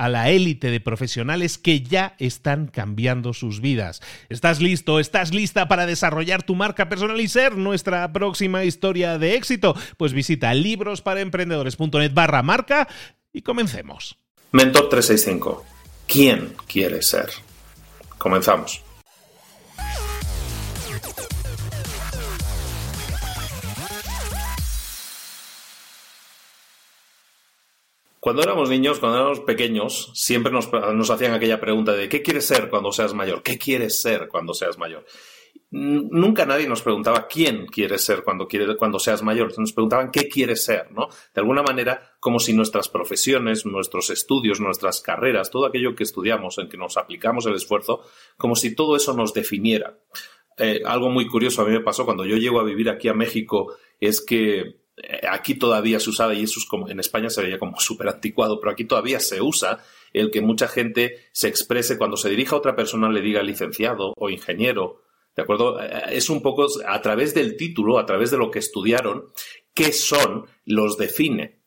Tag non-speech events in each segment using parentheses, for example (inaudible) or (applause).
a la élite de profesionales que ya están cambiando sus vidas. ¿Estás listo? ¿Estás lista para desarrollar tu marca personal y ser nuestra próxima historia de éxito? Pues visita librosparaemprendedores.net barra marca y comencemos. Mentor 365. ¿Quién quiere ser? Comenzamos. Cuando éramos niños, cuando éramos pequeños, siempre nos, hacían aquella pregunta de ¿qué quieres ser cuando seas mayor? ¿Qué quieres ser cuando seas mayor? Nunca nadie nos preguntaba quién quieres ser cuando, cuando seas mayor. Nos preguntaban qué quieres ser, ¿no? De alguna manera, como si nuestras profesiones, nuestros estudios, nuestras carreras, todo aquello que estudiamos, en que nos aplicamos el esfuerzo, como si todo eso nos definiera. Eh, algo muy curioso a mí me pasó cuando yo llego a vivir aquí a México es que aquí todavía se usaba, y eso es como en España se veía como (laughs) súper anticuado, pero aquí todavía se usa el que mucha gente se exprese cuando se dirija a otra persona, le diga licenciado o ingeniero. ¿De acuerdo? Eh, es un poco a través del título, a través de lo que estudiaron, qué son, los define.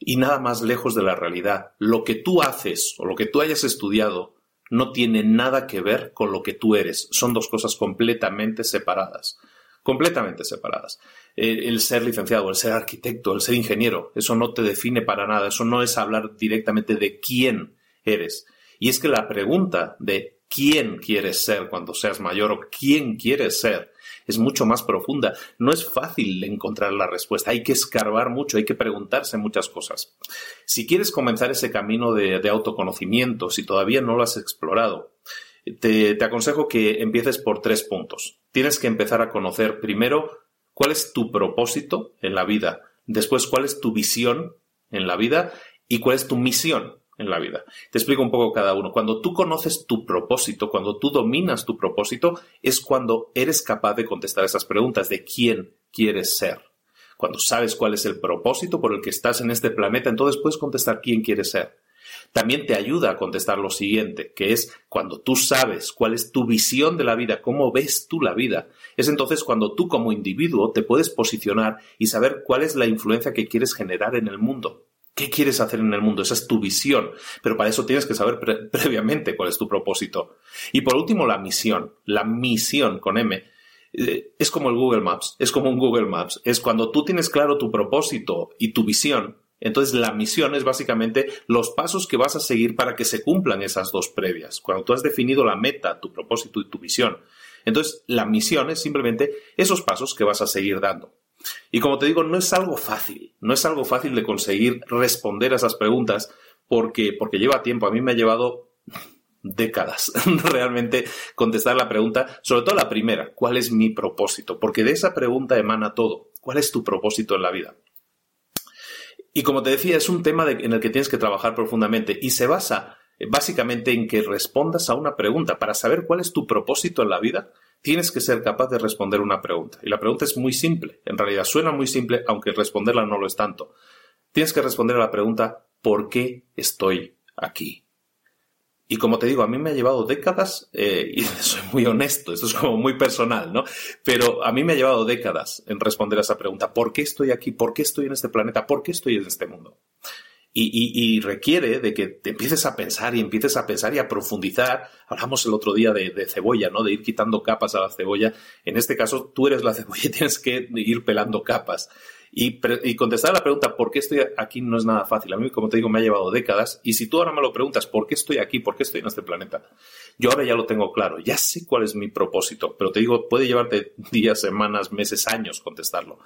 Y nada más lejos de la realidad. Lo que tú haces o lo que tú hayas estudiado no tiene nada que ver con lo que tú eres. Son dos cosas completamente separadas completamente separadas. El, ser licenciado, el ser arquitecto, el ser ingeniero, eso no te define para nada, eso no es hablar directamente de quién eres. Y es que la pregunta de quién quieres ser cuando seas mayor o quién quieres ser es mucho más profunda. No es fácil encontrar la respuesta, hay que escarbar mucho, hay que preguntarse muchas cosas. Si quieres comenzar ese camino de, autoconocimiento, si todavía no lo has explorado, te, aconsejo que empieces por tres puntos. Tienes que empezar a conocer primero cuál es tu propósito en la vida, después cuál es tu visión en la vida y cuál es tu misión en la vida. Te explico un poco cada uno. Cuando tú conoces tu propósito, cuando tú dominas tu propósito, es cuando eres capaz de contestar esas preguntas de quién quieres ser. Cuando sabes cuál es el propósito por el que estás en este planeta, entonces puedes contestar quién quieres ser. También te ayuda a contestar lo siguiente, que es cuando tú sabes cuál es tu visión de la vida, cómo ves tú la vida, es entonces cuando tú como individuo te puedes posicionar y saber cuál es la influencia que quieres generar en el mundo. ¿Qué quieres hacer en el mundo? Esa es tu visión. Pero para eso tienes que saber (laughs) previamente cuál es tu propósito. Y por último, la misión. La misión con M. Eh, es como el Google Maps. Es como un Google Maps. Es cuando tú tienes claro tu propósito y tu visión, entonces, la misión es básicamente los pasos que vas a seguir para que se cumplan esas dos previas. Cuando tú has definido la meta, tu propósito y tu visión. Entonces, la misión es simplemente esos pasos que vas a seguir dando. Y como te digo, no es algo fácil, no es algo fácil de conseguir responder a esas preguntas porque, porque lleva tiempo. A mí me ha llevado décadas (laughs) realmente contestar la pregunta, sobre todo la primera, ¿cuál es mi propósito? Porque de esa pregunta emana todo. ¿Cuál es tu propósito en la vida? Y como te decía, es un tema en el que tienes que trabajar profundamente y se basa eh, básicamente en que respondas a una pregunta. Para saber cuál es tu propósito en la vida, tienes que ser capaz de responder una pregunta. Y la pregunta es muy simple. En realidad suena muy simple, aunque responderla no lo es tanto. Tienes que responder a la pregunta, ¿por qué estoy aquí? Y como te digo, a mí me ha llevado décadas, eh, y (laughs) soy muy honesto, esto es como muy personal, ¿no? Pero a mí me ha llevado décadas en responder a esa pregunta, ¿por qué estoy aquí? ¿Por qué estoy en este planeta? ¿Por qué estoy en este mundo? Y, requiere de que te empieces a pensar y empieces a pensar y a profundizar. Hablamos el otro día de, de, cebolla, ¿no? De ir quitando capas a la cebolla. En este caso, tú eres la (laughs) cebolla y tienes que ir pelando capas. Y, contestar a la pregunta ¿por qué estoy aquí? no es nada fácil. A mí, como te digo, me ha llevado décadas. Y si tú ahora me lo preguntas ¿por qué estoy aquí? ¿Por qué estoy en este planeta? Yo ahora ya lo tengo claro. Ya sé cuál es mi propósito. Pero te digo, puede llevarte días, semanas, meses, años contestarlo.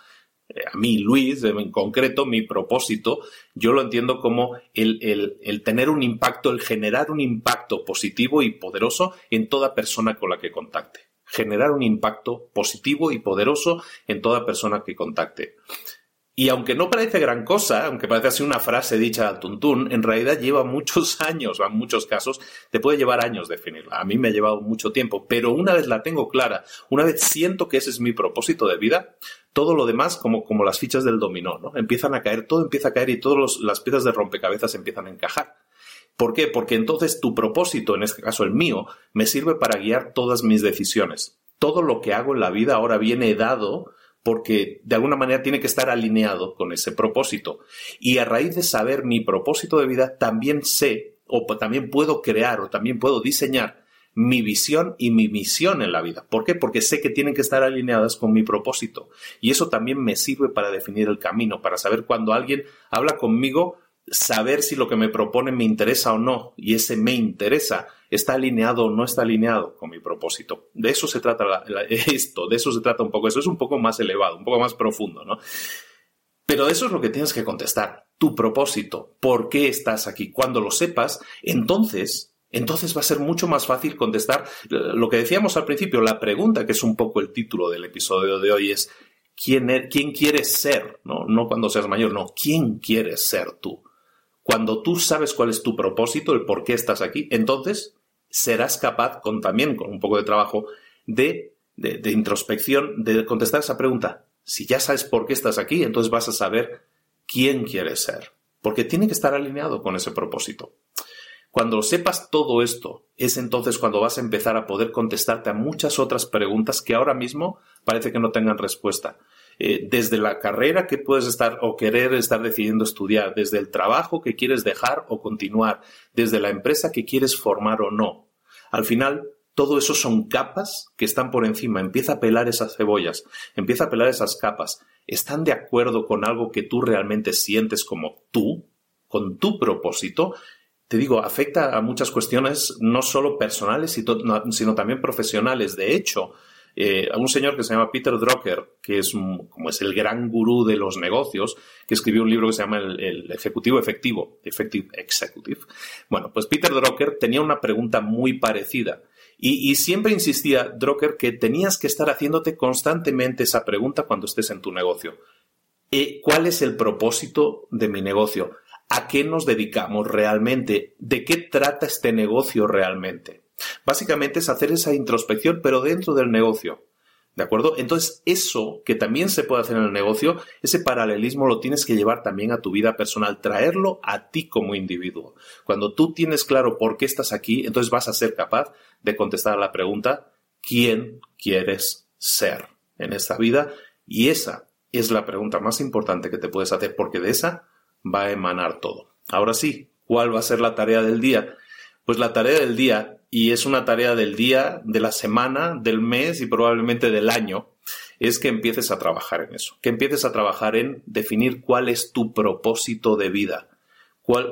Eh, a mí, Luis, en concreto, mi propósito, yo lo entiendo como el, el, tener un impacto, el generar un impacto positivo y poderoso en toda persona con la que contacte. Generar un impacto positivo y poderoso en toda persona que contacte. Y aunque no parece gran cosa, aunque parece así una frase dicha al tuntún, en realidad lleva muchos (laughs) años, en muchos casos, te puede llevar años definirla. A mí me ha llevado mucho tiempo, pero una vez la tengo clara, una vez siento que ese es mi propósito de vida, todo lo demás, como, como las fichas del dominó, ¿no? Empiezan a caer, todo empieza a caer y todas las piezas de rompecabezas empiezan a encajar. ¿Por qué? Porque entonces tu propósito, en este caso el mío, me sirve para guiar todas mis decisiones. Todo lo que hago en la vida ahora viene dado porque de alguna manera tiene que estar alineado con ese propósito. Y a raíz de saber mi propósito de vida, también sé o también puedo crear o también puedo diseñar mi visión y mi misión en la vida. ¿Por qué? Porque sé que tienen que estar alineadas con mi propósito. Y eso también me sirve para definir el camino, para saber cuando alguien habla conmigo, saber si lo que me propone me interesa o no. Y ese me interesa está alineado o no está alineado con mi propósito. De eso se trata (laughs) esto, de eso se trata un poco. Eso es un poco más elevado, un poco más profundo, ¿no? Pero eso es lo que tienes que contestar. Tu propósito. ¿Por qué estás aquí? Cuando lo sepas, entonces entonces va a ser mucho más fácil contestar lo que decíamos al principio, la pregunta que es un poco el título del episodio de hoy es ¿quién, er, quién quieres ser? ¿no? no cuando seas mayor, no, ¿quién quieres ser tú? Cuando tú sabes cuál es tu propósito, el por qué estás aquí, entonces serás capaz, con también con un poco de trabajo, de, de, introspección, de contestar esa pregunta. Si ya sabes por qué estás aquí, entonces vas a saber quién quieres ser, porque tiene que estar alineado con ese propósito. Cuando sepas todo esto, es entonces cuando vas a empezar a poder contestarte a muchas otras preguntas que ahora mismo parece que no tengan respuesta. Eh, desde la carrera que puedes estar o querer estar decidiendo estudiar, desde el trabajo que quieres dejar o continuar, desde la empresa que quieres formar o no. Al final, todo eso son capas que están por encima. Empieza a pelar esas cebollas, empieza a pelar esas capas. ¿Están de acuerdo con algo que tú realmente sientes como tú, con tu propósito? Te digo, afecta a muchas cuestiones, no solo personales, sino también profesionales. De hecho, eh, a un señor que se llama Peter Drucker, que es como es el gran gurú de los negocios, que escribió un libro que se llama El, Ejecutivo Efectivo, Effective Executive. Bueno, pues Peter Drucker tenía una pregunta muy parecida. Y, siempre insistía Drucker que tenías que estar haciéndote constantemente esa pregunta cuando estés en tu negocio. Eh, ¿Cuál es el propósito de mi negocio? ¿A qué nos dedicamos realmente? ¿De qué trata este negocio realmente? Básicamente es hacer esa introspección, pero dentro del negocio. ¿De acuerdo? Entonces, eso que también se puede hacer en el negocio, ese paralelismo lo tienes que llevar también a tu vida personal, traerlo a ti como individuo. Cuando tú tienes claro por qué estás aquí, entonces vas a ser capaz de contestar a la pregunta, ¿quién quieres ser en esta vida? Y esa es la pregunta más importante que te puedes hacer, porque de esa va a emanar todo. Ahora sí, ¿cuál va a ser la tarea del día? Pues la tarea del día y es una tarea del día, de la semana, del mes y probablemente del año, es que empieces a trabajar en eso, que empieces a trabajar en definir cuál es tu propósito de vida,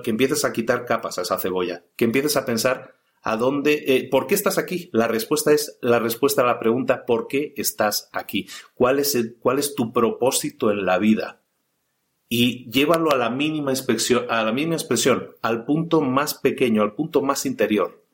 que empieces a quitar capas a esa cebolla, que empieces a pensar a dónde, eh, ¿por qué estás aquí? La respuesta es la respuesta a la pregunta ¿por qué estás aquí? ¿Cuál es, cuál es tu propósito en la vida? Y llévalo a la mínima a la mínima expresión, al punto más pequeño, al punto más interior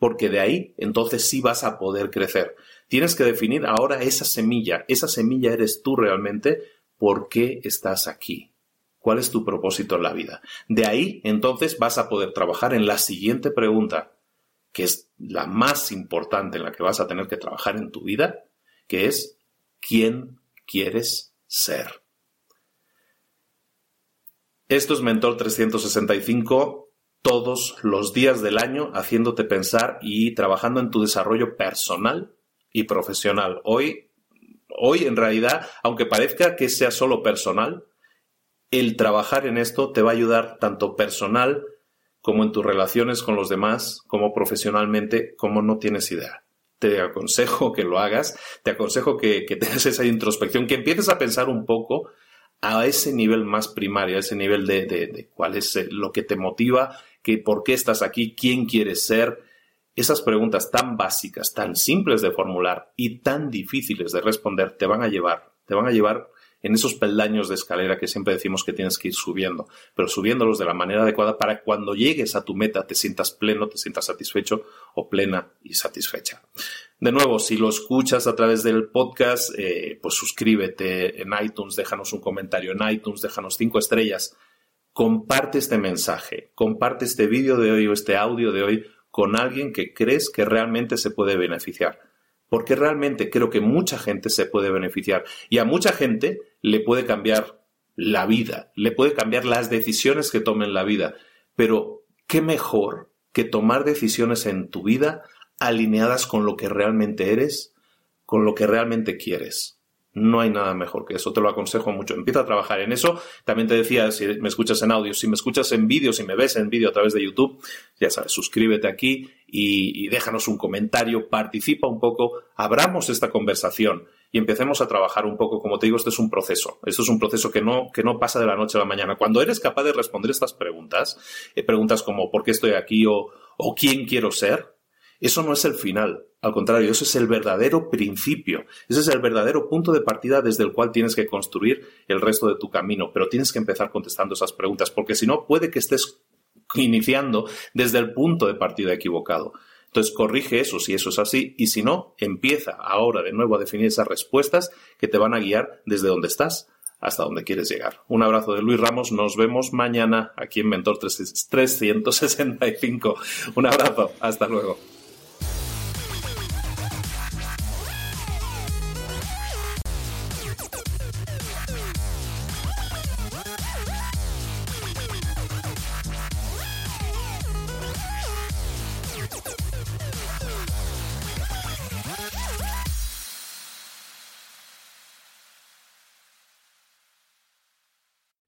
porque de ahí entonces sí vas a poder crecer. Tienes que definir ahora esa semilla, esa semilla eres tú realmente, ¿por qué estás aquí? ¿Cuál es tu propósito en la vida? De ahí entonces vas a poder trabajar en la siguiente pregunta. que es la más importante en la que vas a tener que trabajar en tu vida, que es quién quieres ser. Esto es Mentor 365 todos los días del año haciéndote pensar y trabajando en tu desarrollo personal y profesional. Hoy, hoy en realidad, aunque parezca que sea solo personal, el trabajar en esto te va a ayudar tanto personal como en tus relaciones con los demás, como profesionalmente, como no tienes idea. Te aconsejo que lo hagas, te aconsejo que, que (laughs) tengas esa introspección, que empieces a pensar un poco a ese nivel más primario, a ese nivel de, de, de cuál es lo que te motiva, que por qué estás aquí, quién quieres ser. Esas preguntas tan básicas, tan simples de formular y tan difíciles de responder te van a llevar, te van a llevar en esos peldaños de escalera que siempre decimos que tienes que ir subiendo, pero subiéndolos de la manera adecuada para cuando llegues a tu meta te sientas pleno, te sientas satisfecho o plena y satisfecha. De nuevo, si lo escuchas a través del podcast, eh, pues suscríbete en iTunes, déjanos un comentario en iTunes, déjanos cinco estrellas, comparte este mensaje, comparte este vídeo de hoy o este audio de hoy con alguien que crees que realmente se puede beneficiar porque realmente creo que mucha gente se puede beneficiar y a mucha gente le puede cambiar la vida, le puede cambiar las decisiones que tomen la vida. Pero, ¿qué mejor que tomar decisiones en tu vida alineadas con lo que realmente eres, con lo que realmente quieres? No hay nada mejor que eso, te lo aconsejo mucho. Empieza a trabajar en eso. También te decía, si me escuchas en audio, si me escuchas en vídeo, si me ves en vídeo a través de YouTube, ya sabes, suscríbete aquí y, déjanos un comentario, participa un poco, abramos esta conversación y empecemos a trabajar un poco. Como te digo, este es un proceso. Esto es un proceso que no, que no pasa de la noche a la mañana. Cuando eres capaz de responder estas preguntas, eh, preguntas como ¿por qué estoy aquí? o, o ¿quién quiero ser? Eso no es el final, al contrario, eso es el verdadero principio, ese es el verdadero punto de partida desde el cual tienes que construir el resto de tu camino, pero tienes que empezar contestando esas preguntas, porque si no, puede que estés iniciando desde el punto de partida equivocado. Entonces, corrige eso si eso es así y si no, empieza ahora de nuevo a definir esas respuestas que te van a guiar desde donde estás hasta donde quieres llegar. Un abrazo de Luis Ramos, nos vemos mañana aquí en Mentor 365. Un abrazo, hasta luego.